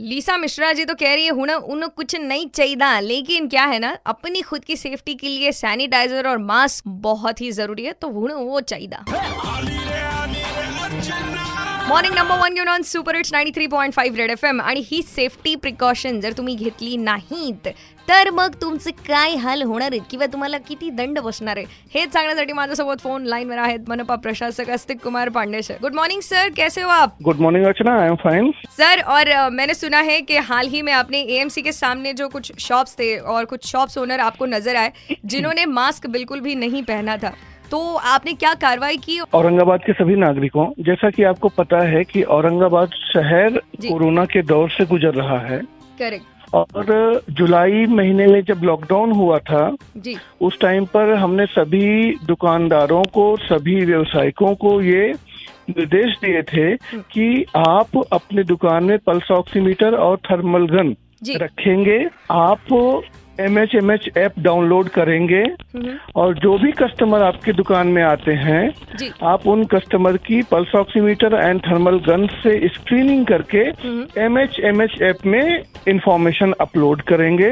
लीसा मिश्रा जी तो कह रही है हूँ उन्हें कुछ नहीं चाहिए लेकिन क्या है ना, अपनी खुद की सेफ्टी के लिए सैनिटाइजर और मास्क बहुत ही ज़रूरी है तो हूँ वो चाहिए मॉर्निंग नंबर वन घेऊन on super hits ninety three point five red F M आणि ही सेफ्टी प्रिकॉशन जर तुम्ही घेतली नाहीत तर मग तुमचे काय हाल होणार आहेत किंवा तुम्हाला किती दंड बसणार आहे? हेच सांगण्यासाठी माझ्यासोबत फ़ोन लाईनवर आहेत मनपा प्रशासक Astik Kumar Pandey sir good morning sir कैसे हो आप? Good morning Archana. I am fine sir और अ, मैंने सुना है कि हाल ही में आपने एएमसी के सामने जो कुछ शॉप्स थे और कुछ शॉप्स ओनर आपको नज़र आए जिन्होंने मास्क बिल्कुल भी नहीं पहना था। तो आपने क्या कार्रवाई की? औरंगाबाद के सभी नागरिकों जैसा कि आपको पता है कि औरंगाबाद शहर कोरोना के दौर से गुजर रहा है। करेक्ट और जुलाई महीने में जब लॉकडाउन हुआ था जी। उस टाइम पर हमने सभी दुकानदारों को सभी व्यवसायिकों को ये निर्देश दिए थे कि आप अपने दुकान में पल्स ऑक्सीमीटर और थर्मल गन रखेंगे। आप M H M H app download करेंगे हम्म, और जो भी कस्टमर आपकी दुकान में आते हैं आप उन कस्टमर की pulse oximeter and thermal gun से स्क्रीनिंग करके। M H M H app में इंफॉर्मेशन अपलोड करेंगे।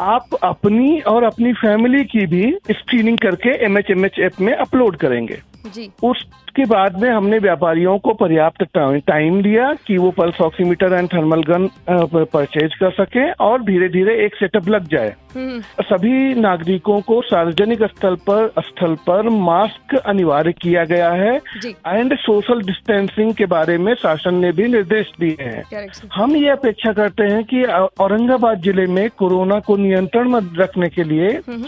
आप अपनी और अपनी फैमिली की भी स्क्रीनिंग करके M H M H app में अपलोड करेंगे। जी। उसके बाद में हमने व्यापारियों को पर्याप्त टाइम दिया कि वो pulse oximeter and thermal gun purchase कर सकें और धीरे धीरे एक सेटअप लग जाए। सभी नागरिकों को सार्वजनिक स्थल पर स्थल पर मास्क अनिवार्य किया गया है एंड सोशल डिस्टेंसिंग के बारे में शासन ने भी निर्देश दिए हैं। हम ये अपेक्षा करते हैं कि औरंगाबाद ज़िले में कोरोना को नियंत्रण में रखने के लिए हम्म,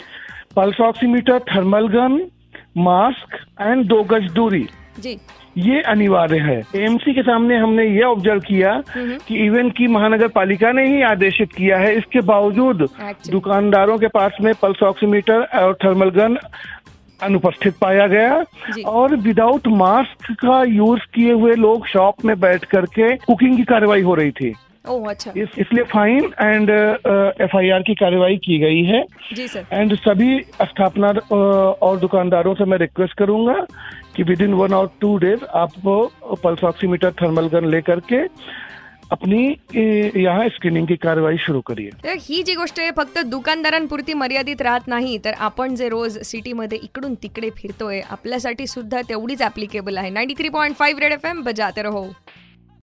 pulse oximeter thermal gun mask and दो गज दूरी। जी। ये अनिवार्य है। एएमसी के सामने हमने ये ऑब्ज़र्व किया हम्म, कि इवन की महानगर पालिका ने ही आदेशित किया है। इसके बावजूद दुकानदारों के पास में पल्स ऑक्सीमीटर और थर्मल गन अनुपस्थित पाया गया और विदाउट मास्क का यूज़ किए हुए लोग शॉप में बैठ करके कुकिंग की कार्रवाई हो रही थी। ओह अच्छा। इस, इसलिए फाइन एंड एफआईआर की कार्रवाई की गई है। जी सर एंड सभी स्थापना अ, और दुकानदारों से मैं रिक्वेस्ट करूंगा कि विद इन वन और टू डेज आप पल्स ऑक्सीमीटर थर्मल गन लेकर के अपनी अ, यहाँ स्क्रीनिंग की कार्रवाई शुरू करिए। तर ही जी गोष्ट आहे फक्त दुकानदारांपुरती मर्यादित राहत नाही तर आपण जे रोज सिटीमध्ये इकडून तिकडे फिरतोय आपल्यासाठी सुद्धा तेवढीच ऍप्लिकेबल आहे. Ninety three point five red F M बजाते रहो.